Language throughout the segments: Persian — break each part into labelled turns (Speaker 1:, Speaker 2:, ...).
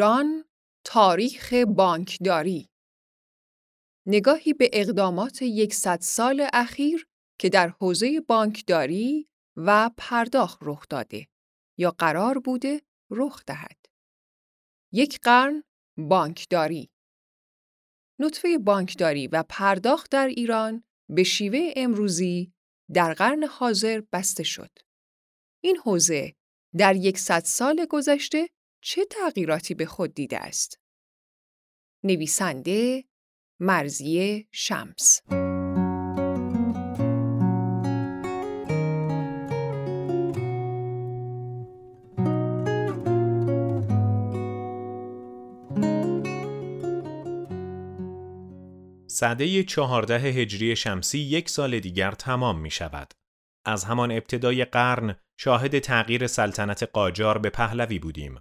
Speaker 1: ایران تاریخ بانکداری نگاهی به اقدامات یکصد سال اخیر که در حوزه بانکداری و پرداخت رخ داده یا قرار بوده رخ دهد. یک قرن بانکداری نطفه بانکداری و پرداخت در ایران به شیوه امروزی در قرن حاضر بسته شد. این حوزه در یکصد سال گذشته چه تغییراتی به خود دیده است؟ نویسنده مرزیه شمس
Speaker 2: سده چهارده هجری شمسی یک سال دیگر تمام می شود. از همان ابتدای قرن شاهد تغییر سلطنت قاجار به پهلوی بودیم.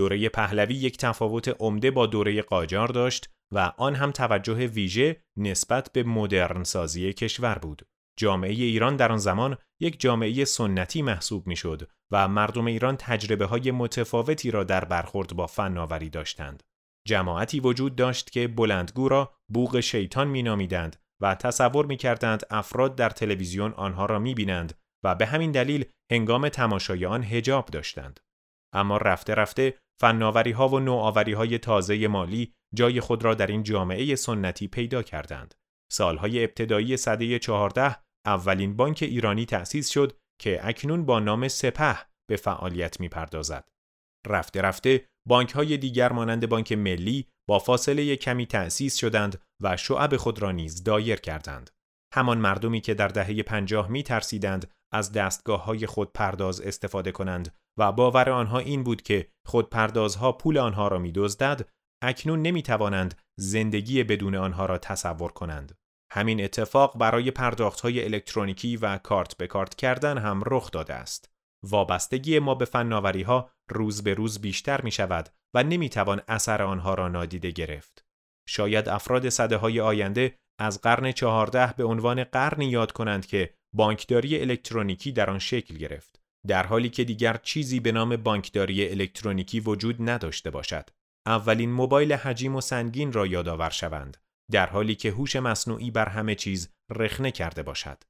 Speaker 2: دوره پهلوی یک تفاوت عمده با دوره قاجار داشت و آن هم توجه ویژه نسبت به مدرن سازی کشور بود. جامعه ایران در آن زمان یک جامعه سنتی محسوب می‌شد و مردم ایران تجربه های متفاوتی را در برخورد با فناوری داشتند. جماعتی وجود داشت که بلندگو را بوغ شیطان مینامیدند و تصور می‌کردند افراد در تلویزیون آنها را می‌بینند و به همین دلیل هنگام تماشای آن هجاب داشتند. اما رفته رفته فناوری ها و نوآوری های تازه مالی جای خود را در این جامعه سنتی پیدا کردند. سالهای ابتدایی سده 14 اولین بانک ایرانی تأسیس شد که اکنون با نام سپه به فعالیت می پردازد. رفته رفته بانک های دیگر مانند بانک ملی با فاصله کمی تأسیس شدند و شعب خود را نیز دایر کردند. همان مردمی که در دهه پنجاه می ترسیدند از دستگاه های خود پرداز استفاده کنند و باور آنها این بود که خودپردازها پول آنها را می دزدد، اکنون نمی توانند زندگی بدون آنها را تصور کنند. همین اتفاق برای پرداخت های الکترونیکی و کارت به کارت کردن هم رخ داده است. وابستگی ما به فناوری ها روز به روز بیشتر می شود و نمی توان اثر آنها را نادیده گرفت. شاید افراد صده های آینده از قرن چهارده به عنوان قرنی یاد کنند که بانکداری الکترونیکی در آن شکل گرفت در حالی که دیگر چیزی به نام بانکداری الکترونیکی وجود نداشته باشد. اولین موبایل حجیم و سنگین را یادآور شوند در حالی که هوش مصنوعی بر همه چیز رخنه کرده باشد.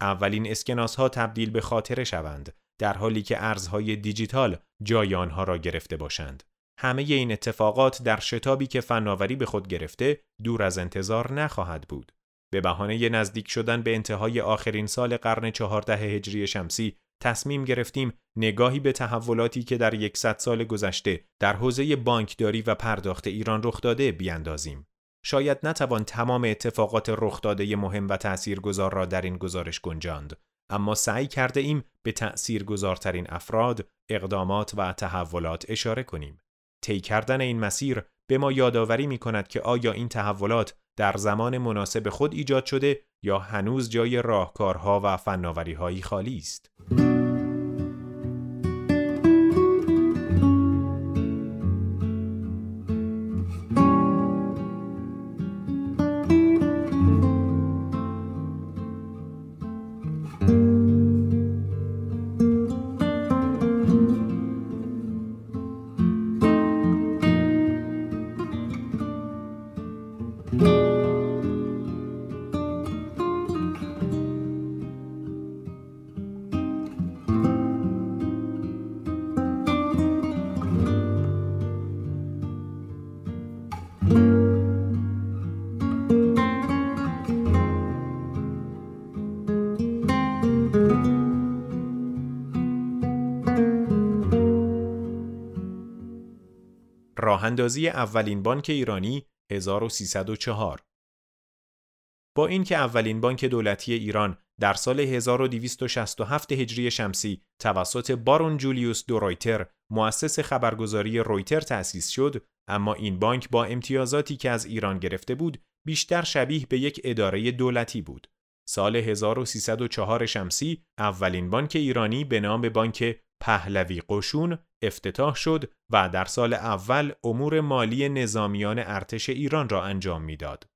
Speaker 2: اولین اسکناس ها تبدیل به خاطره شوند در حالی که ارزهای دیجیتال جای آنها را گرفته باشند. همه این اتفاقات در شتابی که فناوری به خود گرفته دور از انتظار نخواهد بود. به بهانه نزدیک شدن به انتهای آخرین سال قرن چهارده هجری شمسی تصمیم گرفتیم نگاهی به تحولاتی که در یکصد سال گذشته در حوزه بانکداری و پرداخت ایران رخ داده بیاندازیم. شاید نتوان تمام اتفاقات رخ داده مهم و تاثیرگذار را در این گزارش گنجاند، اما سعی کرده ایم به تأثیرگذارترین افراد، اقدامات و تحولات اشاره کنیم. طی کردن این مسیر به ما یادآوری می کند که آیا این تحولات در زمان مناسب خود ایجاد شده یا هنوز جای راهکارها و فناوری‌هایی خالی است. اندازی اولین بانک ایرانی 1304 با اینکه اولین بانک دولتی ایران در سال 1267 هجری شمسی توسط بارون جولیوس دورویتر مؤسس خبرگزاری رویتر تأسیس شد اما این بانک با امتیازاتی که از ایران گرفته بود بیشتر شبیه به یک اداره دولتی بود. سال 1304 شمسی اولین بانک ایرانی به نام بانک پهلوی قشون افتتاح شد و در سال اول امور مالی نظامیان ارتش ایران را انجام می‌داد.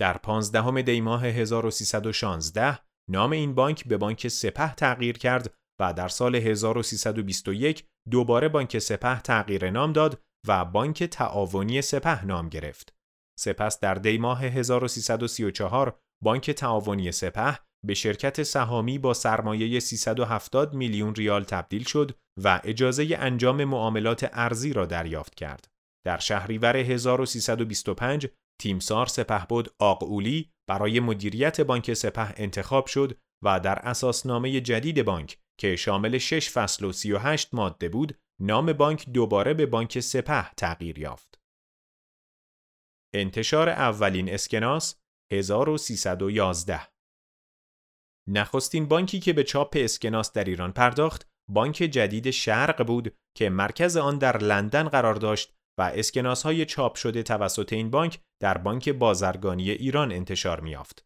Speaker 2: در 15 دی ماه 1316 نام این بانک به بانک سپه تغییر کرد و در سال 1321 دوباره بانک سپه تغییر نام داد و بانک تعاونی سپه نام گرفت. سپس در دی ماه 1334 بانک تعاونی سپه به شرکت سهامی با سرمایه 370 میلیون ریال تبدیل شد و اجازه انجام معاملات ارزی را دریافت کرد. در شهریور 1325 تیمسار سپهبد آقولی برای مدیریت بانک سپه انتخاب شد و در اساسنامه جدید بانک که شامل 6 فصل و 38 ماده بود، نام بانک دوباره به بانک سپه تغییر یافت. انتشار اولین اسکناس 1311 نخستین بانکی که به چاپ اسکناس در ایران پرداخت بانک جدید شرق بود که مرکز آن در لندن قرار داشت و اسکناس های چاپ شده توسط این بانک در بانک بازرگانی ایران انتشار میافت.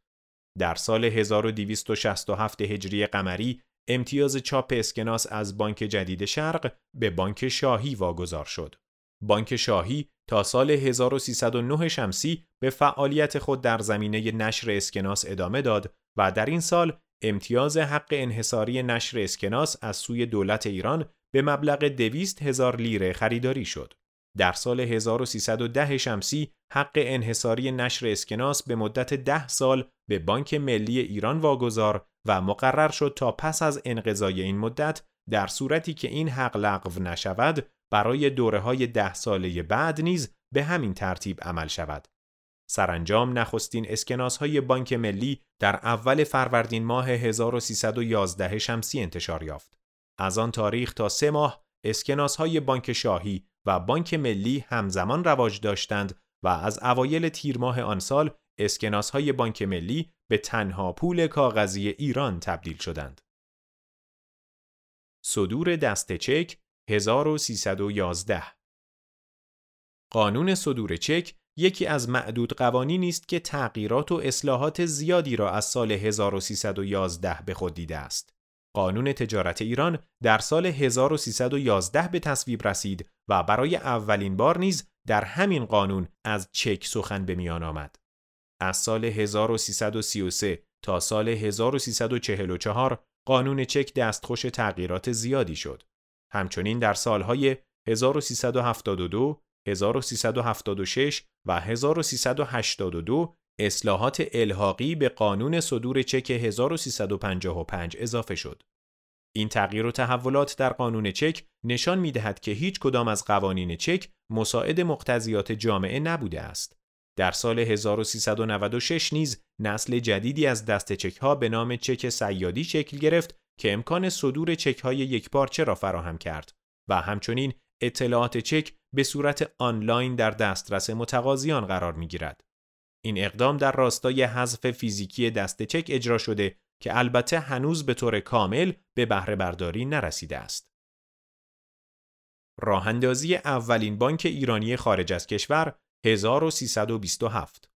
Speaker 2: در سال 1267 هجری قمری امتیاز چاپ اسکناس از بانک جدید شرق به بانک شاهی واگذار شد. بانک شاهی تا سال 1309 شمسی به فعالیت خود در زمینه نشر اسکناس ادامه داد و در این سال امتیاز حق انحصاری نشر اسکناس از سوی دولت ایران به مبلغ دویست هزار لیره خریداری شد. در سال 1310 شمسی حق انحصاری نشر اسکناس به مدت ده سال به بانک ملی ایران واگذار و مقرر شد تا پس از انقضای این مدت در صورتی که این حق لغو نشود برای دوره های ده ساله بعد نیز به همین ترتیب عمل شود. سرانجام نخستین اسکناس های بانک ملی در اول فروردین ماه 1311 شمسی انتشار یافت. از آن تاریخ تا سه ماه اسکناس های بانک شاهی و بانک ملی همزمان رواج داشتند و از اوایل تیر ماه آن سال اسکناس های بانک ملی به تنها پول کاغذی ایران تبدیل شدند. صدور دست چک 1311 قانون صدور چک یکی از معدود قوانینی است که تغییرات و اصلاحات زیادی را از سال 1311 به خود دیده است. قانون تجارت ایران در سال 1311 به تصویب رسید و برای اولین بار نیز در همین قانون از چک سخن به میان آمد. از سال 1333 تا سال 1344 قانون چک دستخوش تغییرات زیادی شد. همچنین در سالهای 1372 1376 و 1382 اصلاحات الحاقی به قانون صدور چک 1355 اضافه شد. این تغییر و تحولات در قانون چک نشان می دهد که هیچ کدام از قوانین چک مساعد مقتضیات جامعه نبوده است. در سال 1396 نیز نسل جدیدی از دست چک ها به نام چک سیادی شکل گرفت که امکان صدور چک های یک پارچه را فراهم کرد و همچنین اطلاعات چک به صورت آنلاین در دسترس متقاضیان قرار می گیرد. این اقدام در راستای حذف فیزیکی دست چک اجرا شده که البته هنوز به طور کامل به بهره برداری نرسیده است. راه اندازی اولین بانک ایرانی خارج از کشور 1327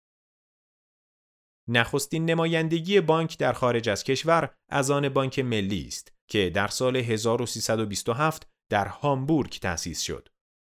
Speaker 2: نخستین نمایندگی بانک در خارج از کشور از آن بانک ملی است که در سال 1327 در هامبورگ تأسیس شد.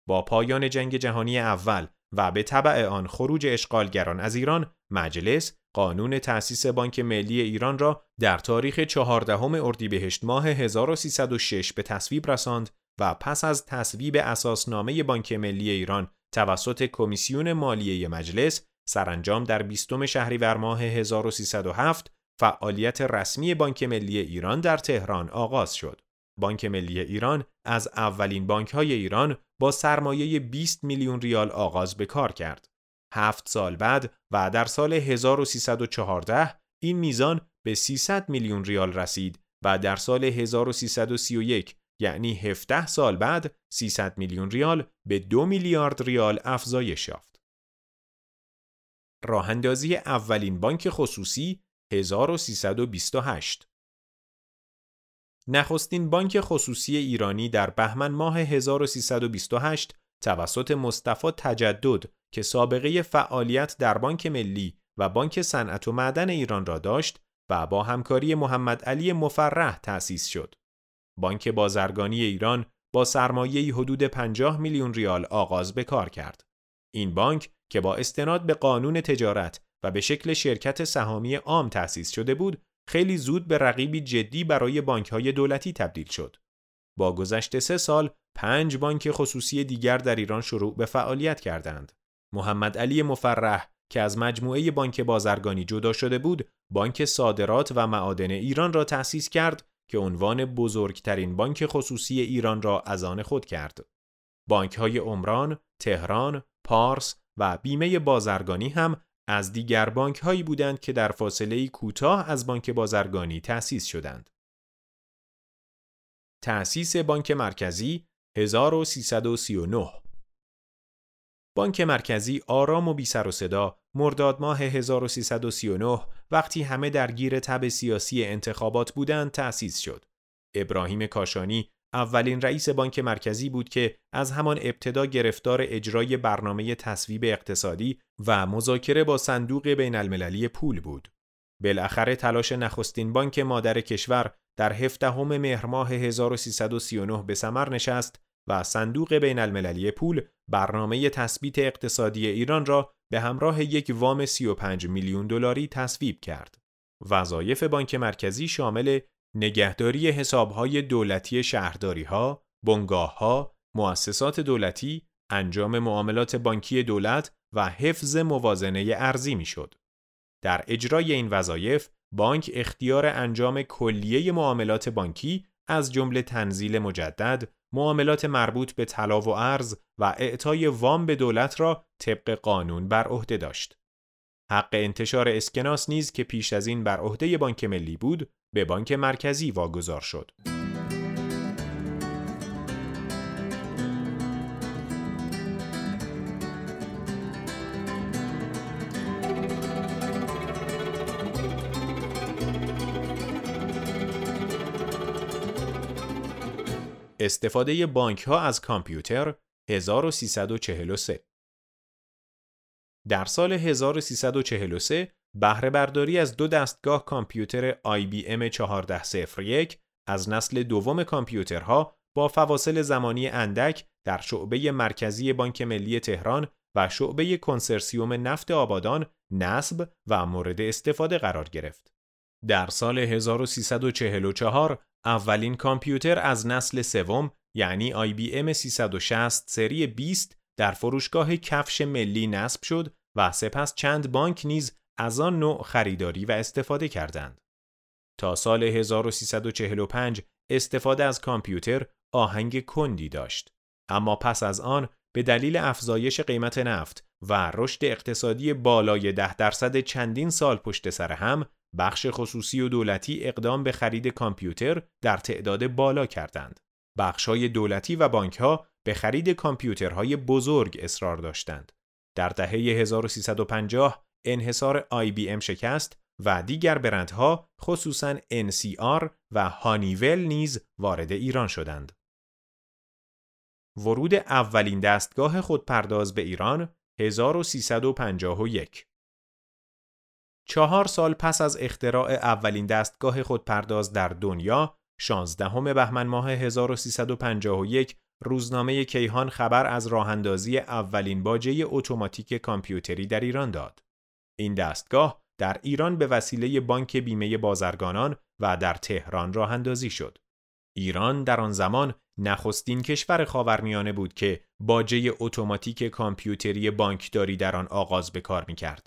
Speaker 2: با پایان جنگ جهانی اول و به طبع آن خروج اشغالگران از ایران، مجلس قانون تأسیس بانک ملی ایران را در تاریخ 14 اردیبهشت ماه 1306 به تصویب رساند و پس از تصویب اساسنامه بانک ملی ایران توسط کمیسیون مالیه مجلس سرانجام در 20 شهریور ماه 1307 فعالیت رسمی بانک ملی ایران در تهران آغاز شد. بانک ملی ایران از اولین بانک های ایران با سرمایه 20 میلیون ریال آغاز به کار کرد. هفت سال بعد و در سال 1314 این میزان به 300 میلیون ریال رسید و در سال 1331 یعنی 17 سال بعد 300 میلیون ریال به 2 میلیارد ریال افزایش یافت. راه اندازی اولین بانک خصوصی 1328 نخستین بانک خصوصی ایرانی در بهمن ماه 1328 توسط مصطفی تجدد که سابقه فعالیت در بانک ملی و بانک صنعت و معدن ایران را داشت و با همکاری محمد علی مفرح تأسیس شد. بانک بازرگانی ایران با سرمایه حدود 50 میلیون ریال آغاز به کار کرد. این بانک که با استناد به قانون تجارت و به شکل شرکت سهامی عام تأسیس شده بود، خیلی زود به رقیبی جدی برای بانک های دولتی تبدیل شد. با گذشت سه سال پنج بانک خصوصی دیگر در ایران شروع به فعالیت کردند. محمد علی مفرح که از مجموعه بانک بازرگانی جدا شده بود، بانک صادرات و معادن ایران را تأسیس کرد که عنوان بزرگترین بانک خصوصی ایران را از آن خود کرد. بانک های عمران، تهران، پارس و بیمه بازرگانی هم از دیگر بانک هایی بودند که در فاصله کوتاه از بانک بازرگانی تأسیس شدند. تأسیس بانک مرکزی 1339 بانک مرکزی آرام و بی سر و صدا مرداد ماه 1339 وقتی همه درگیر تب سیاسی انتخابات بودند تأسیس شد. ابراهیم کاشانی اولین رئیس بانک مرکزی بود که از همان ابتدا گرفتار اجرای برنامه تصویب اقتصادی و مذاکره با صندوق بین المللی پول بود. بالاخره تلاش نخستین بانک مادر کشور در 17 مهر ماه 1339 به ثمر نشست و صندوق بین المللی پول برنامه تثبیت اقتصادی ایران را به همراه یک وام 35 میلیون دلاری تصویب کرد. وظایف بانک مرکزی شامل نگهداری حسابهای دولتی شهرداریها، بنگاهها، مؤسسات دولتی، انجام معاملات بانکی دولت و حفظ موازنه ارزی می‌شد. در اجرای این وظایف بانک اختیار انجام کلیه معاملات بانکی از جمله تنزیل مجدد، معاملات مربوط به طلا و ارز و اعطای وام به دولت را طبق قانون بر عهده داشت. حق انتشار اسکناس نیز که پیش از این بر عهده بانک ملی بود، به بانک مرکزی واگذار شد. استفاده بانک ها از کامپیوتر 1343 در سال 1343 بهره برداری از دو دستگاه کامپیوتر IBM 1401 از نسل دوم کامپیوترها با فواصل زمانی اندک در شعبه مرکزی بانک ملی تهران و شعبه کنسرسیوم نفت آبادان نصب و مورد استفاده قرار گرفت. در سال 1344 اولین کامپیوتر از نسل سوم یعنی IBM 360 سری 20 در فروشگاه کفش ملی نصب شد و سپس چند بانک نیز از آن نوع خریداری و استفاده کردند. تا سال 1345 استفاده از کامپیوتر آهنگ کندی داشت. اما پس از آن به دلیل افزایش قیمت نفت و رشد اقتصادی بالای ده درصد چندین سال پشت سر هم بخش خصوصی و دولتی اقدام به خرید کامپیوتر در تعداد بالا کردند. بخش‌های دولتی و بانک‌ها به خرید کامپیوترهای بزرگ اصرار داشتند. در دهه 1350 انحصار IBM شکست و دیگر برندها خصوصا NCR و هانیول نیز وارد ایران شدند. ورود اولین دستگاه خودپرداز به ایران 1351 چهار سال پس از اختراع اولین دستگاه خودپرداز در دنیا 16 بهمن ماه 1351 روزنامه کیهان خبر از راهاندازی اولین باجه اتوماتیک کامپیوتری در ایران داد. این دستگاه در ایران به وسیله بانک بیمه بازرگانان و در تهران راه اندازی شد. ایران در آن زمان نخستین کشور خاورمیانه بود که باجه اتوماتیک کامپیوتری بانکداری در آن آغاز به کار می کرد.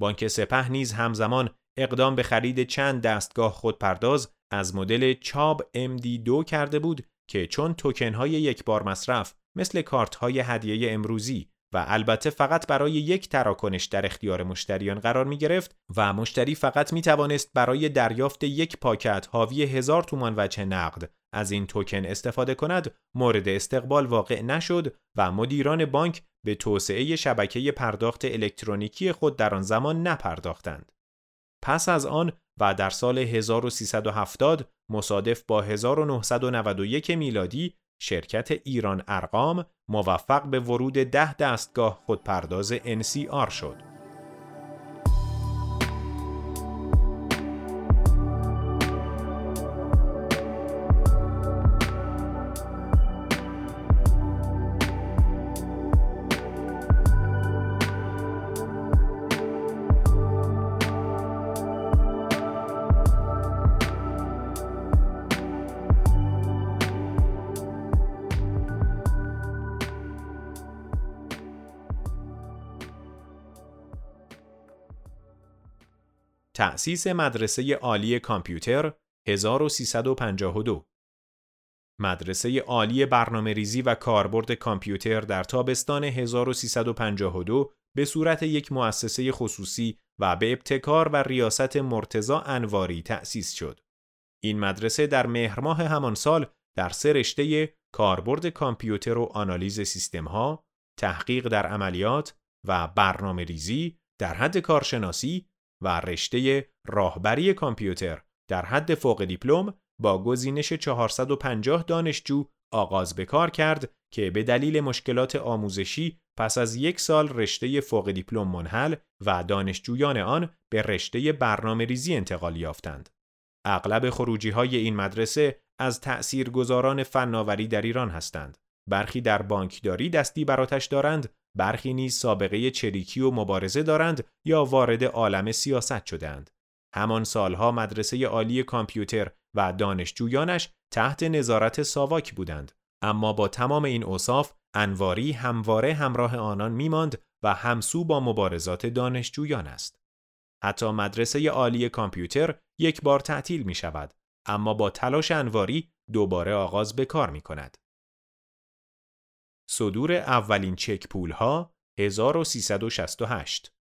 Speaker 2: بانک سپه نیز همزمان اقدام به خرید چند دستگاه خودپرداز از مدل چاب MD2 کرده بود که چون توکن های یک بار مصرف مثل کارت های هدیه امروزی و البته فقط برای یک تراکنش در اختیار مشتریان قرار می گرفت و مشتری فقط می توانست برای دریافت یک پاکت حاوی هزار تومان وجه نقد از این توکن استفاده کند مورد استقبال واقع نشد و مدیران بانک به توسعه شبکه پرداخت الکترونیکی خود در آن زمان نپرداختند. پس از آن و در سال 1370 مصادف با 1991 میلادی شرکت ایران ارقام موفق به ورود ده دستگاه خودپرداز NCR شد. تأسیس مدرسه عالی کامپیوتر 1352 مدرسه عالی برنامه ریزی و کاربرد کامپیوتر در تابستان 1352 به صورت یک مؤسسه خصوصی و به ابتکار و ریاست مرتزا انواری تأسیس شد. این مدرسه در مهر ماه همان سال در سه رشته کاربرد کامپیوتر و آنالیز سیستم ها، تحقیق در عملیات و برنامه ریزی در حد کارشناسی و رشته راهبری کامپیوتر در حد فوق دیپلم با گزینش 450 دانشجو آغاز به کار کرد که به دلیل مشکلات آموزشی پس از یک سال رشته فوق دیپلم منحل و دانشجویان آن به رشته برنامه ریزی انتقال یافتند. اغلب خروجی های این مدرسه از تأثیرگذاران فناوری در ایران هستند. برخی در بانکداری دستی براتش دارند، برخی نیز سابقه چریکی و مبارزه دارند یا وارد عالم سیاست شدند. همان سالها مدرسه عالی کامپیوتر و دانشجویانش تحت نظارت ساواک بودند اما با تمام این اوصاف انواری همواره همراه آنان میماند و همسو با مبارزات دانشجویان است حتی مدرسه عالی کامپیوتر یک بار تعطیل می شود اما با تلاش انواری دوباره آغاز به کار می کند. صدور اولین چک پول ها 1368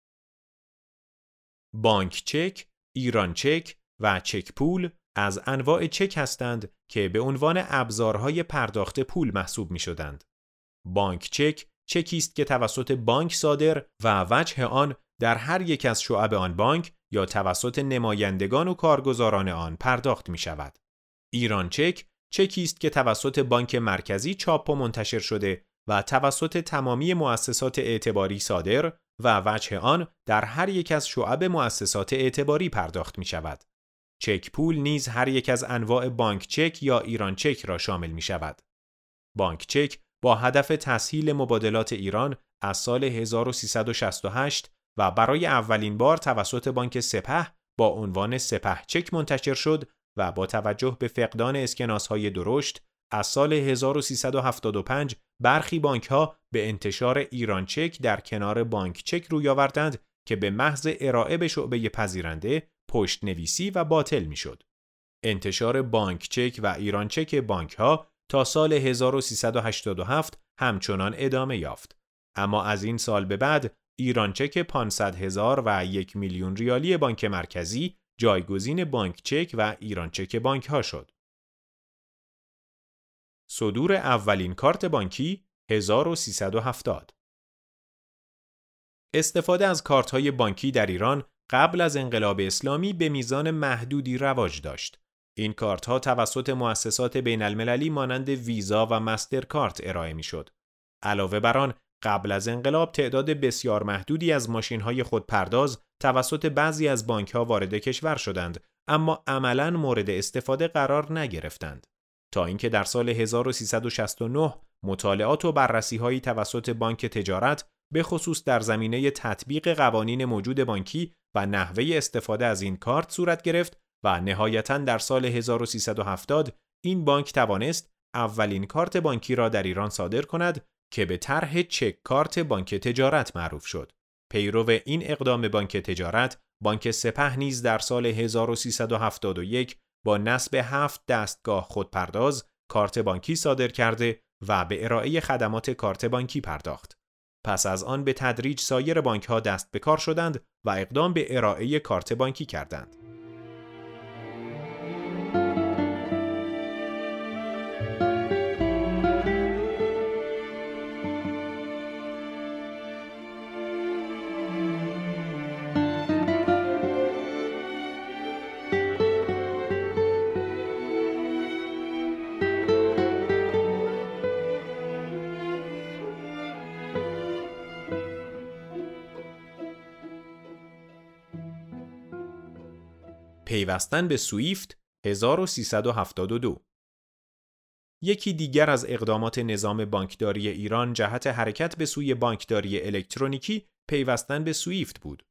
Speaker 2: بانک چک، ایران چک و چک پول از انواع چک هستند که به عنوان ابزارهای پرداخت پول محسوب می شدند. بانک چک چکی است که توسط بانک صادر و وجه آن در هر یک از شعب آن بانک یا توسط نمایندگان و کارگزاران آن پرداخت می شود. ایران چک چکی است که توسط بانک مرکزی چاپ و منتشر شده و توسط تمامی مؤسسات اعتباری صادر و وجه آن در هر یک از شعب مؤسسات اعتباری پرداخت می شود. چک پول نیز هر یک از انواع بانک چک یا ایران چک را شامل می شود. بانک چک با هدف تسهیل مبادلات ایران از سال 1368 و برای اولین بار توسط بانک سپه با عنوان سپه چک منتشر شد و با توجه به فقدان اسکناس های درشت از سال 1375 برخی بانک ها به انتشار ایران چک در کنار بانک چک روی آوردند که به محض ارائه به شعبه پذیرنده پشت نویسی و باطل می‌شد. انتشار بانک چک و ایران چک بانک ها تا سال 1387 همچنان ادامه یافت. اما از این سال به بعد ایران چک 500 هزار و یک میلیون ریالی بانک مرکزی جایگزین بانک چک و ایران چک بانک ها شد. صدور اولین کارت بانکی 1370 استفاده از کارت های بانکی در ایران قبل از انقلاب اسلامی به میزان محدودی رواج داشت. این کارت ها توسط مؤسسات بین المللی مانند ویزا و مستر کارت ارائه می شد. علاوه بر آن قبل از انقلاب تعداد بسیار محدودی از ماشین های خودپرداز توسط بعضی از بانک ها وارد کشور شدند اما عملا مورد استفاده قرار نگرفتند تا اینکه در سال 1369 مطالعات و بررسی هایی توسط بانک تجارت به خصوص در زمینه تطبیق قوانین موجود بانکی و نحوه استفاده از این کارت صورت گرفت و نهایتا در سال 1370 این بانک توانست اولین کارت بانکی را در ایران صادر کند که به طرح چک کارت بانک تجارت معروف شد. پیرو این اقدام بانک تجارت، بانک سپه نیز در سال 1371 با نصب هفت دستگاه خودپرداز کارت بانکی صادر کرده و به ارائه خدمات کارت بانکی پرداخت. پس از آن به تدریج سایر بانک ها دست به کار شدند و اقدام به ارائه کارت بانکی کردند. پیوستن به سویفت 1372 یکی دیگر از اقدامات نظام بانکداری ایران جهت حرکت به سوی بانکداری الکترونیکی پیوستن به سویفت بود.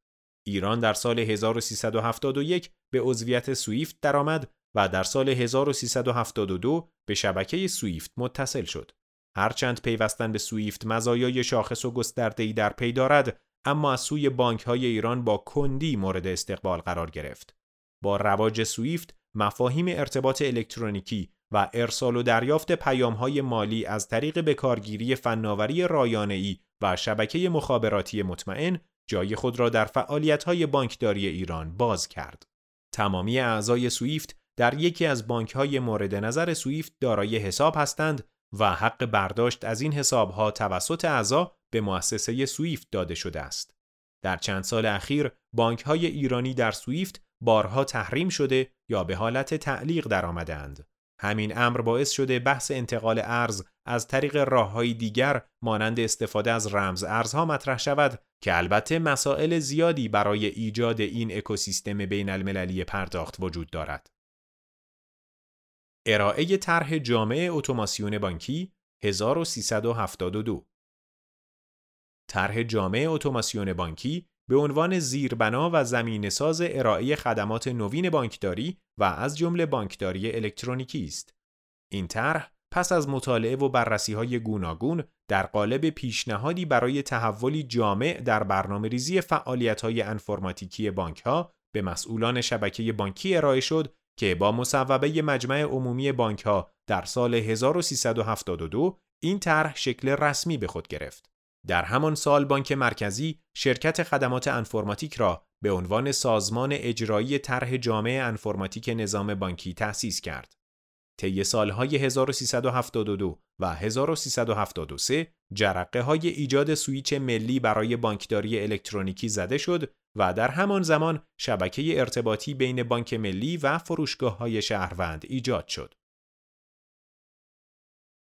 Speaker 2: ایران در سال 1371 به عضویت سویفت درآمد و در سال 1372 به شبکه سویفت متصل شد. هرچند پیوستن به سویفت مزایای شاخص و گسترده‌ای در پی دارد، اما از سوی بانک های ایران با کندی مورد استقبال قرار گرفت. با رواج سویفت مفاهیم ارتباط الکترونیکی و ارسال و دریافت های مالی از طریق بکارگیری فناوری رایانه‌ای و شبکه مخابراتی مطمئن جای خود را در فعالیت‌های بانکداری ایران باز کرد. تمامی اعضای سویفت در یکی از بانک‌های مورد نظر سویفت دارای حساب هستند و حق برداشت از این حسابها توسط اعضا به مؤسسه سویفت داده شده است. در چند سال اخیر بانک‌های ایرانی در سویفت بارها تحریم شده یا به حالت تعلیق درآمده‌اند. همین امر باعث شده بحث انتقال ارز از طریق راههای دیگر مانند استفاده از رمز ارزها مطرح شود که البته مسائل زیادی برای ایجاد این اکوسیستم بین المللی پرداخت وجود دارد. ارائه طرح جامعه اتوماسیون بانکی 1372 طرح جامعه اتوماسیون بانکی به عنوان زیربنا و زمین ساز ارائه خدمات نوین بانکداری و از جمله بانکداری الکترونیکی است. این طرح پس از مطالعه و بررسی های گوناگون در قالب پیشنهادی برای تحولی جامع در برنامه ریزی فعالیت های انفرماتیکی بانک ها به مسئولان شبکه بانکی ارائه شد که با مصوبه مجمع عمومی بانک ها در سال 1372 این طرح شکل رسمی به خود گرفت. در همان سال بانک مرکزی شرکت خدمات انفرماتیک را به عنوان سازمان اجرایی طرح جامع انفرماتیک نظام بانکی تأسیس کرد. طی سالهای 1372 و 1373 جرقه های ایجاد سویچ ملی برای بانکداری الکترونیکی زده شد و در همان زمان شبکه ارتباطی بین بانک ملی و فروشگاه های شهروند ایجاد شد.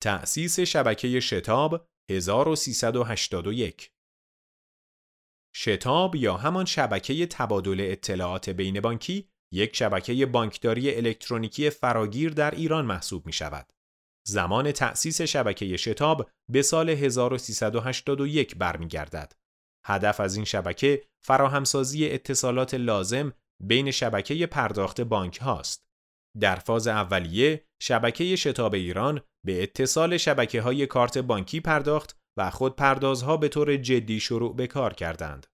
Speaker 2: تأسیس شبکه شتاب 1381 شتاب یا همان شبکه تبادل اطلاعات بین بانکی یک شبکه بانکداری الکترونیکی فراگیر در ایران محسوب می شود. زمان تأسیس شبکه شتاب به سال 1381 برمیگردد. هدف از این شبکه فراهمسازی اتصالات لازم بین شبکه پرداخت بانک هاست. در فاز اولیه شبکه شتاب ایران به اتصال شبکه های کارت بانکی پرداخت و خود پردازها به طور جدی شروع به کار کردند.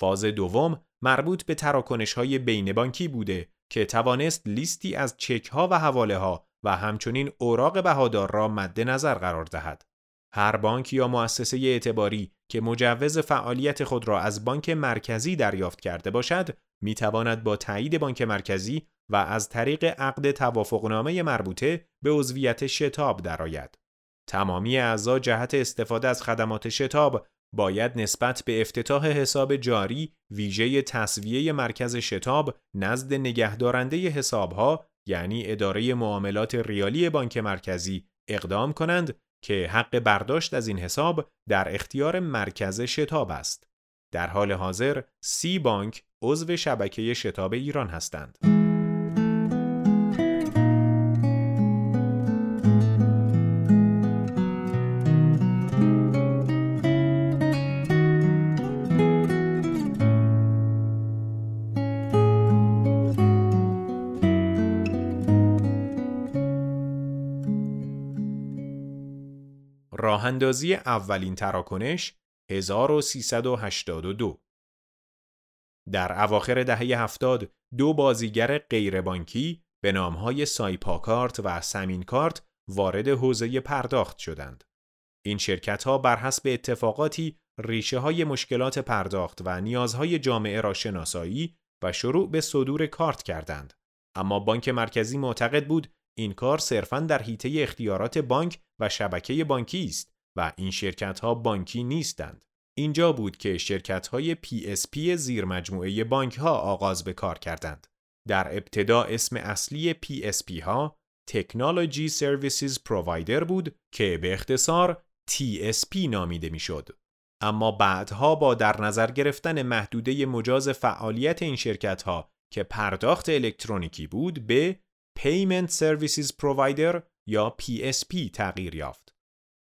Speaker 2: فاز دوم مربوط به تراکنش های بین بانکی بوده که توانست لیستی از چک ها و حواله ها و همچنین اوراق بهادار را مد نظر قرار دهد. هر بانک یا مؤسسه اعتباری که مجوز فعالیت خود را از بانک مرکزی دریافت کرده باشد می تواند با تایید بانک مرکزی و از طریق عقد توافقنامه مربوطه به عضویت شتاب درآید. تمامی اعضا جهت استفاده از خدمات شتاب باید نسبت به افتتاح حساب جاری ویژه تصویه مرکز شتاب نزد نگهدارنده حسابها یعنی اداره معاملات ریالی بانک مرکزی اقدام کنند که حق برداشت از این حساب در اختیار مرکز شتاب است. در حال حاضر سی بانک عضو شبکه شتاب ایران هستند. اندازی اولین تراکنش 1382 در اواخر دهه 70 دو بازیگر غیربانکی به نامهای سایپاکارت و سمینکارت وارد حوزه پرداخت شدند. این شرکت ها بر حسب اتفاقاتی ریشه های مشکلات پرداخت و نیازهای جامعه را شناسایی و شروع به صدور کارت کردند. اما بانک مرکزی معتقد بود این کار صرفاً در حیطه اختیارات بانک و شبکه بانکی است و این شرکت ها بانکی نیستند. اینجا بود که شرکت های PSP زیر مجموعه بانک ها آغاز به کار کردند. در ابتدا اسم اصلی PSP ها Technology Services Provider بود که به اختصار TSP نامیده می‌شد. اما بعدها با در نظر گرفتن محدوده مجاز فعالیت این شرکت ها که پرداخت الکترونیکی بود به Payment Services Provider یا PSP تغییر یافت.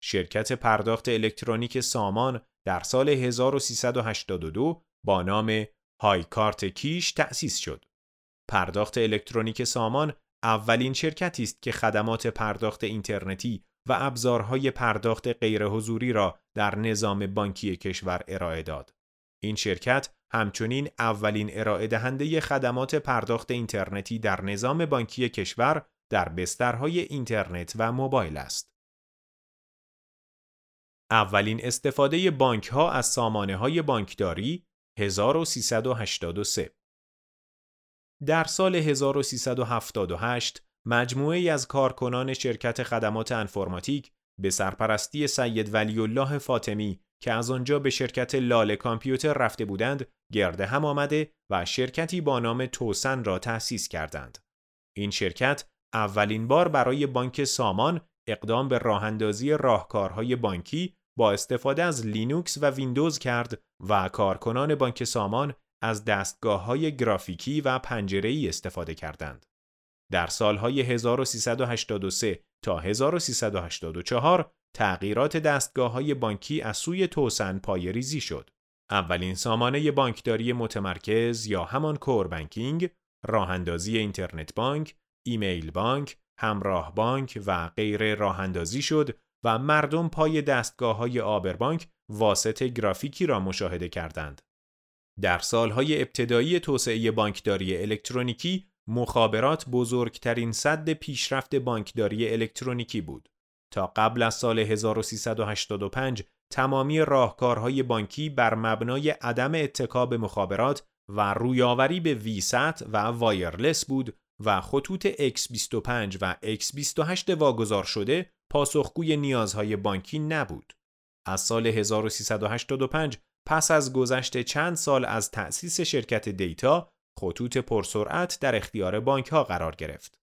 Speaker 2: شرکت پرداخت الکترونیک سامان در سال 1382 با نام های کارت کیش تأسیس شد. پرداخت الکترونیک سامان اولین شرکتی است که خدمات پرداخت اینترنتی و ابزارهای پرداخت غیرحضوری را در نظام بانکی کشور ارائه داد. این شرکت همچنین اولین ارائه دهنده خدمات پرداخت اینترنتی در نظام بانکی کشور در بسترهای اینترنت و موبایل است. اولین استفاده بانک ها از سامانه های بانکداری 1383 در سال 1378 مجموعه از کارکنان شرکت خدمات انفرماتیک به سرپرستی سید ولی الله فاطمی که از آنجا به شرکت لاله کامپیوتر رفته بودند گرد هم آمده و شرکتی با نام توسن را تأسیس کردند. این شرکت اولین بار برای بانک سامان اقدام به راهاندازی راهکارهای بانکی با استفاده از لینوکس و ویندوز کرد و کارکنان بانک سامان از دستگاه های گرافیکی و ای استفاده کردند. در سالهای 1383 تا 1384 تغییرات دستگاه های بانکی از سوی توسن پایریزی شد. اولین سامانه بانکداری متمرکز یا همان core banking، راهاندازی اینترنت بانک، ایمیل بانک، همراه بانک و غیره راهاندازی شد و مردم پای دستگاه های آبربانک واسط گرافیکی را مشاهده کردند. در سالهای ابتدایی توسعه بانکداری الکترونیکی مخابرات بزرگترین صد پیشرفت بانکداری الکترونیکی بود. تا قبل از سال 1385 تمامی راهکارهای بانکی بر مبنای عدم اتکاب مخابرات و رویاوری به ویست و وایرلس بود و خطوط X25 و X28 واگذار شده پاسخگوی نیازهای بانکی نبود. از سال 1385 پس از گذشت چند سال از تأسیس شرکت دیتا خطوط پرسرعت در اختیار بانک ها قرار گرفت.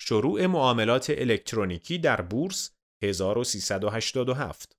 Speaker 2: شروع معاملات الکترونیکی در بورس 1387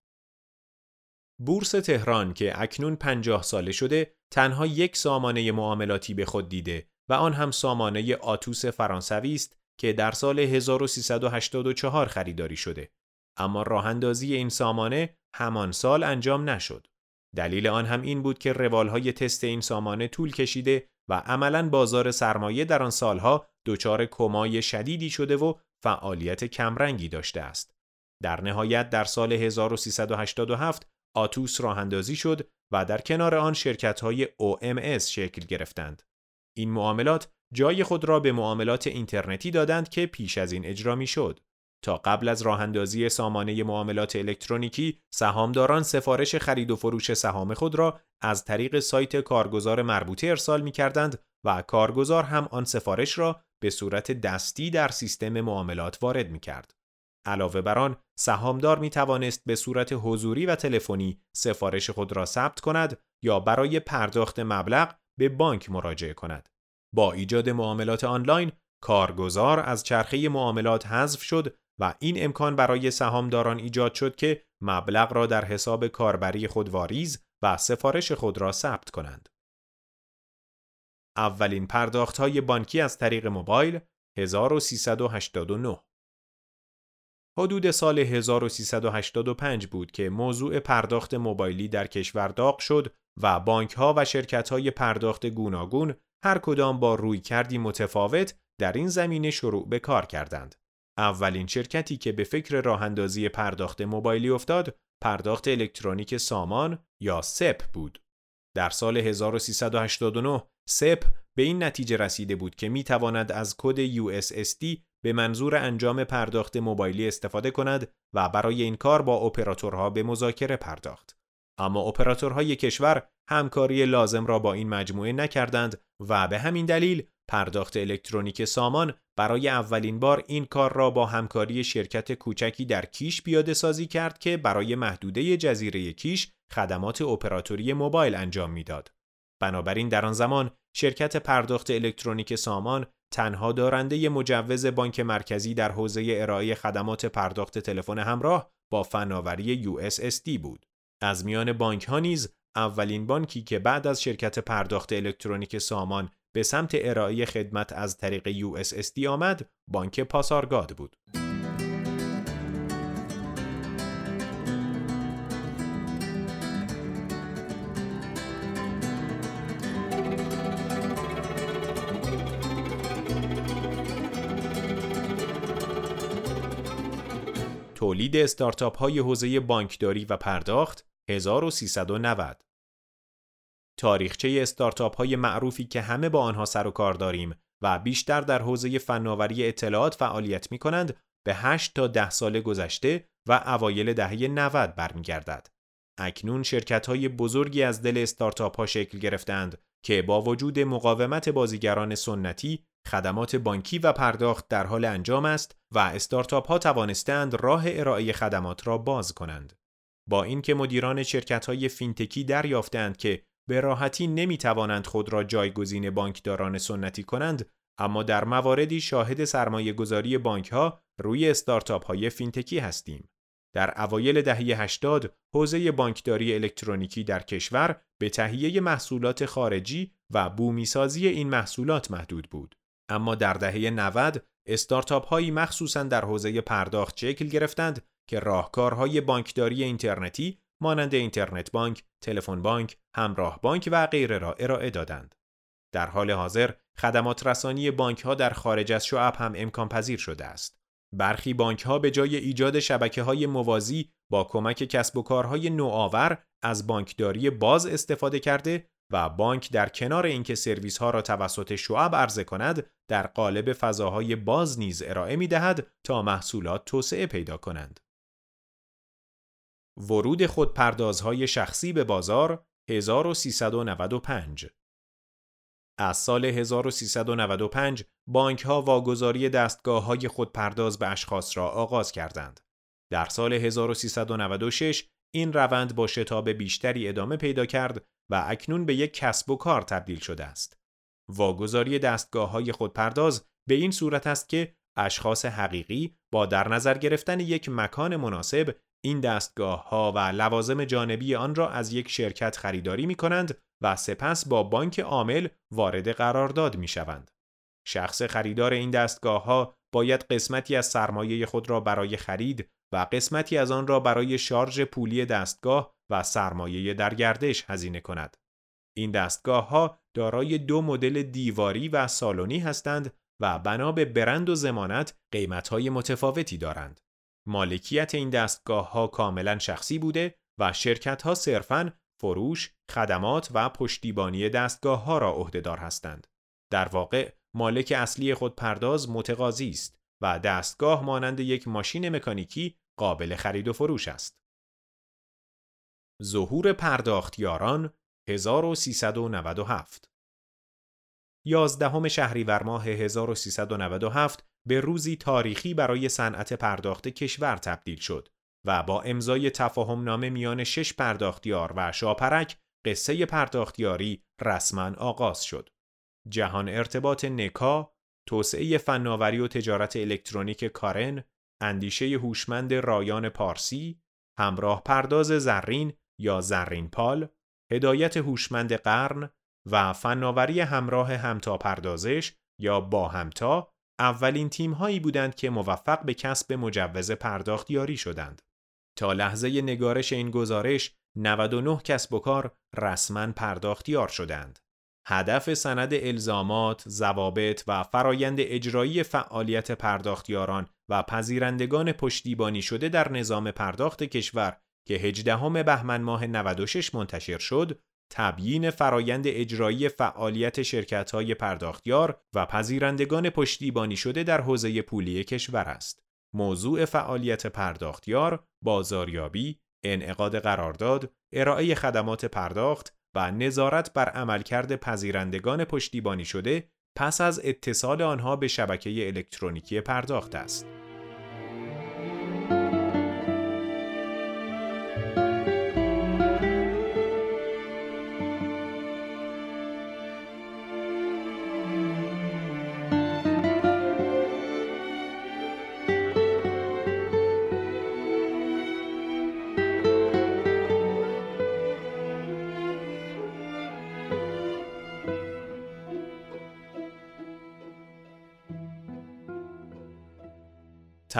Speaker 2: بورس تهران که اکنون 50 ساله شده تنها یک سامانه معاملاتی به خود دیده و آن هم سامانه آتوس فرانسوی است که در سال 1384 خریداری شده اما راه اندازی این سامانه همان سال انجام نشد دلیل آن هم این بود که روالهای تست این سامانه طول کشیده و عملا بازار سرمایه در آن سالها دچار کمای شدیدی شده و فعالیت کمرنگی داشته است. در نهایت در سال 1387 آتوس راه اندازی شد و در کنار آن شرکت های OMS شکل گرفتند. این معاملات جای خود را به معاملات اینترنتی دادند که پیش از این اجرا می شد. تا قبل از راه اندازی سامانه معاملات الکترونیکی سهامداران سفارش خرید و فروش سهام خود را از طریق سایت کارگزار مربوطه ارسال می کردند و کارگزار هم آن سفارش را به صورت دستی در سیستم معاملات وارد می کرد. علاوه بر آن سهامدار می توانست به صورت حضوری و تلفنی سفارش خود را ثبت کند یا برای پرداخت مبلغ به بانک مراجعه کند. با ایجاد معاملات آنلاین کارگزار از چرخه معاملات حذف شد و این امکان برای سهامداران ایجاد شد که مبلغ را در حساب کاربری خود واریز و سفارش خود را ثبت کنند. اولین پرداخت های بانکی از طریق موبایل 1389 حدود سال 1385 بود که موضوع پرداخت موبایلی در کشور داغ شد و بانک ها و شرکت های پرداخت گوناگون هر کدام با روی کردی متفاوت در این زمینه شروع به کار کردند. اولین شرکتی که به فکر راه اندازی پرداخت موبایلی افتاد، پرداخت الکترونیک سامان یا سپ بود. در سال 1389 سپ به این نتیجه رسیده بود که می تواند از کد USSD به منظور انجام پرداخت موبایلی استفاده کند و برای این کار با اپراتورها به مذاکره پرداخت. اما اپراتورهای کشور همکاری لازم را با این مجموعه نکردند و به همین دلیل پرداخت الکترونیک سامان برای اولین بار این کار را با همکاری شرکت کوچکی در کیش پیاده سازی کرد که برای محدوده جزیره کیش خدمات اپراتوری موبایل انجام می‌داد. بنابراین در آن زمان شرکت پرداخت الکترونیک سامان تنها دارنده مجوز بانک مرکزی در حوزه ارائه خدمات پرداخت تلفن همراه با فناوری USSD بود. از میان بانک ها نیز اولین بانکی که بعد از شرکت پرداخت الکترونیک سامان به سمت ارائه خدمت از طریق USSD آمد بانک پاسارگاد بود. تولید استارتاپ های حوزه بانکداری و پرداخت 1390 تاریخچه استارتاپ های معروفی که همه با آنها سر و کار داریم و بیشتر در حوزه فناوری اطلاعات فعالیت می کنند به 8 تا 10 سال گذشته و اوایل دهه 90 برمیگردد. اکنون شرکت های بزرگی از دل استارتاپ ها شکل گرفتند که با وجود مقاومت بازیگران سنتی خدمات بانکی و پرداخت در حال انجام است و استارتاپ ها توانستند راه ارائه خدمات را باز کنند. با اینکه مدیران شرکت های فینتکی دریافتند که به راحتی نمی توانند خود را جایگزین بانکداران سنتی کنند اما در مواردی شاهد سرمایه گذاری بانک ها روی استارتاپ های فینتکی هستیم. در اوایل دهه 80 حوزه بانکداری الکترونیکی در کشور به تهیه محصولات خارجی و بومیسازی این محصولات محدود بود. اما در دهه 90 استارتاپ هایی مخصوصا در حوزه پرداخت شکل گرفتند که راهکارهای بانکداری اینترنتی مانند اینترنت بانک، تلفن بانک، همراه بانک و غیره را ارائه دادند. در حال حاضر خدمات رسانی بانک ها در خارج از شعب هم امکان پذیر شده است. برخی بانک ها به جای ایجاد شبکه های موازی با کمک کسب و کارهای نوآور از بانکداری باز استفاده کرده و بانک در کنار اینکه سرویس ها را توسط شعب عرضه کند در قالب فضاهای باز نیز ارائه می دهد تا محصولات توسعه پیدا کنند. ورود خودپردازهای شخصی به بازار 1395 از سال 1395 بانک ها واگذاری دستگاه های خودپرداز به اشخاص را آغاز کردند. در سال 1396 این روند با شتاب بیشتری ادامه پیدا کرد و اکنون به یک کسب و کار تبدیل شده است. واگذاری دستگاه های خودپرداز به این صورت است که اشخاص حقیقی با در نظر گرفتن یک مکان مناسب این دستگاه ها و لوازم جانبی آن را از یک شرکت خریداری می کنند و سپس با بانک عامل وارد قرارداد می شوند. شخص خریدار این دستگاه ها باید قسمتی از سرمایه خود را برای خرید و قسمتی از آن را برای شارژ پولی دستگاه و سرمایه در گردش هزینه کند. این دستگاه ها دارای دو مدل دیواری و سالونی هستند و بنا به برند و زمانت قیمت های متفاوتی دارند. مالکیت این دستگاه ها کاملا شخصی بوده و شرکت ها صرفاً فروش، خدمات و پشتیبانی دستگاه ها را عهدهدار هستند. در واقع مالک اصلی خود پرداز متقاضی است و دستگاه مانند یک ماشین مکانیکی قابل خرید و فروش است. ظهور پرداختیاران 1397 یازدهم شهریور ماه 1397 به روزی تاریخی برای صنعت پرداخت کشور تبدیل شد و با امضای تفاهم نامه میان شش پرداختیار و شاپرک قصه پرداختیاری رسما آغاز شد. جهان ارتباط نکا، توسعه فناوری و تجارت الکترونیک کارن، اندیشه هوشمند رایان پارسی، همراه پرداز زرین یا زرین پال، هدایت هوشمند قرن و فناوری همراه همتا پردازش یا با همتا اولین تیم هایی بودند که موفق به کسب مجوز پرداختیاری شدند. تا لحظه نگارش این گزارش 99 کسب و کار رسما پرداختیار شدند. هدف سند الزامات، ضوابط و فرایند اجرایی فعالیت پرداختیاران و پذیرندگان پشتیبانی شده در نظام پرداخت کشور که 18 بهمن ماه 96 منتشر شد، تبیین فرایند اجرایی فعالیت شرکت‌های پرداختیار و پذیرندگان پشتیبانی شده در حوزه پولی کشور است. موضوع فعالیت پرداختیار، بازاریابی، انعقاد قرارداد، ارائه خدمات پرداخت و نظارت بر عملکرد پذیرندگان پشتیبانی شده پس از اتصال آنها به شبکه الکترونیکی پرداخت است.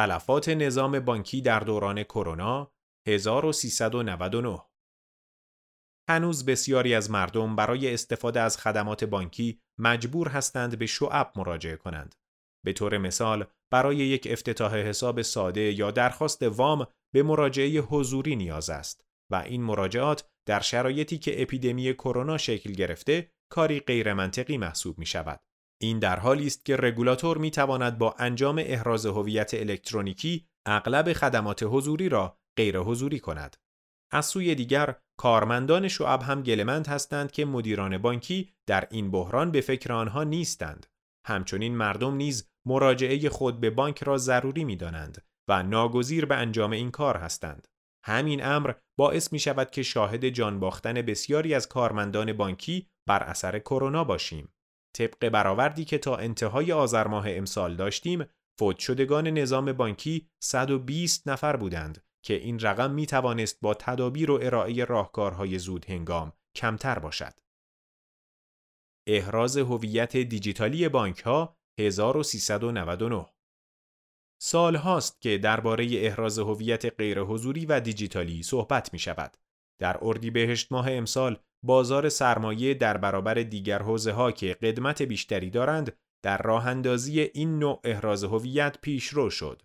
Speaker 2: تلفات نظام بانکی در دوران کرونا 1399 هنوز بسیاری از مردم برای استفاده از خدمات بانکی مجبور هستند به شعب مراجعه کنند. به طور مثال برای یک افتتاح حساب ساده یا درخواست وام به مراجعه حضوری نیاز است و این مراجعات در شرایطی که اپیدمی کرونا شکل گرفته کاری غیر منطقی محسوب می شود. این در حالی است که رگولاتور می تواند با انجام احراز هویت الکترونیکی اغلب خدمات حضوری را غیر حضوری کند. از سوی دیگر کارمندان شعب هم گلمند هستند که مدیران بانکی در این بحران به فکر آنها نیستند. همچنین مردم نیز مراجعه خود به بانک را ضروری می دانند و ناگزیر به انجام این کار هستند. همین امر باعث می شود که شاهد جان باختن بسیاری از کارمندان بانکی بر اثر کرونا باشیم. طبق برآوردی که تا انتهای آذر ماه امسال داشتیم، فوت شدگان نظام بانکی 120 نفر بودند که این رقم می توانست با تدابیر و ارائه راهکارهای زود هنگام کمتر باشد. احراز هویت دیجیتالی بانک ها 1399 سال هاست که درباره احراز هویت غیرحضوری و دیجیتالی صحبت می شود. در اردیبهشت ماه امسال بازار سرمایه در برابر دیگر حوزه ها که قدمت بیشتری دارند در راه اندازی این نوع احراز هویت پیشرو شد.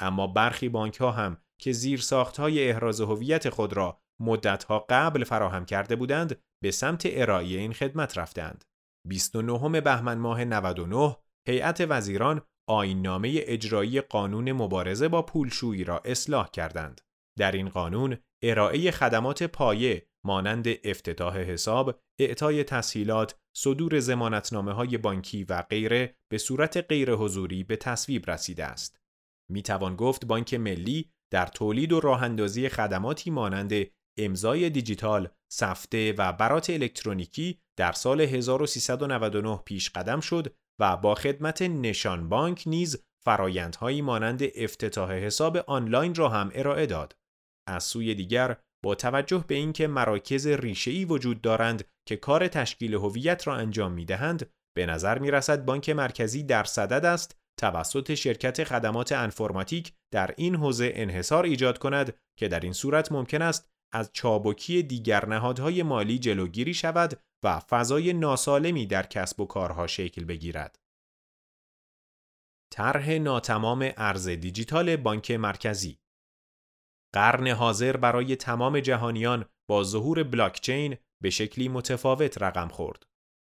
Speaker 2: اما برخی بانک ها هم که زیر ساخت های احراز هویت خود را مدت ها قبل فراهم کرده بودند به سمت ارائه این خدمت رفتند. 29 بهمن ماه 99 هیئت وزیران آیننامه اجرایی قانون مبارزه با پولشویی را اصلاح کردند. در این قانون ارائه خدمات پایه مانند افتتاح حساب، اعطای تسهیلات، صدور زمانتنامه های بانکی و غیره به صورت غیر حضوری به تصویب رسیده است. می توان گفت بانک ملی در تولید و راه اندازی خدماتی مانند امضای دیجیتال، سفته و برات الکترونیکی در سال 1399 پیش قدم شد و با خدمت نشان بانک نیز فرایندهایی مانند افتتاح حساب آنلاین را هم ارائه داد. از سوی دیگر با توجه به اینکه مراکز ریشه‌ای وجود دارند که کار تشکیل هویت را انجام می‌دهند، به نظر می‌رسد بانک مرکزی در صدد است توسط شرکت خدمات انفرماتیک در این حوزه انحصار ایجاد کند که در این صورت ممکن است از چابکی دیگر نهادهای مالی جلوگیری شود و فضای ناسالمی در کسب و کارها شکل بگیرد. طرح ناتمام ارز دیجیتال بانک مرکزی قرن حاضر برای تمام جهانیان با ظهور بلاکچین به شکلی متفاوت رقم خورد.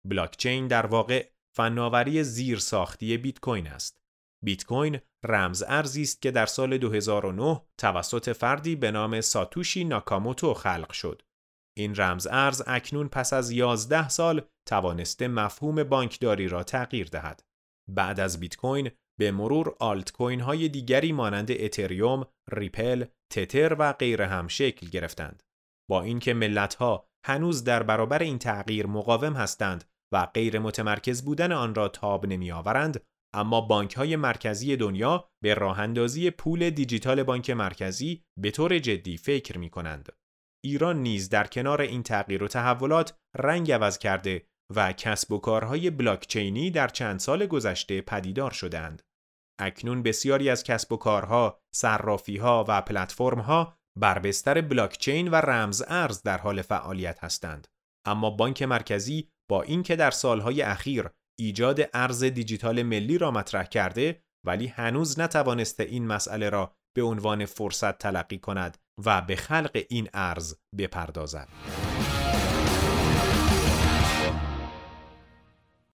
Speaker 2: بلاکچین در واقع فناوری زیر ساختی بیت کوین است. بیت کوین رمز ارزی است که در سال 2009 توسط فردی به نام ساتوشی ناکاموتو خلق شد. این رمز ارز اکنون پس از 11 سال توانسته مفهوم بانکداری را تغییر دهد. بعد از بیت کوین به مرور آلت کوین های دیگری مانند اتریوم، ریپل، تتر و غیره هم شکل گرفتند. با اینکه ملت ها هنوز در برابر این تغییر مقاوم هستند و غیر متمرکز بودن آن را تاب نمی آورند، اما بانک های مرکزی دنیا به راه اندازی پول دیجیتال بانک مرکزی به طور جدی فکر می کنند. ایران نیز در کنار این تغییر و تحولات رنگ عوض کرده و کسب و کارهای بلاکچینی در چند سال گذشته پدیدار شدند. اکنون بسیاری از کسب و کارها، صرافیها و پلتفرمها بر بستر بلاکچین و رمز ارز در حال فعالیت هستند. اما بانک مرکزی با اینکه در سالهای اخیر ایجاد ارز دیجیتال ملی را مطرح کرده ولی هنوز نتوانسته این مسئله را به عنوان فرصت تلقی کند و به خلق این ارز بپردازد.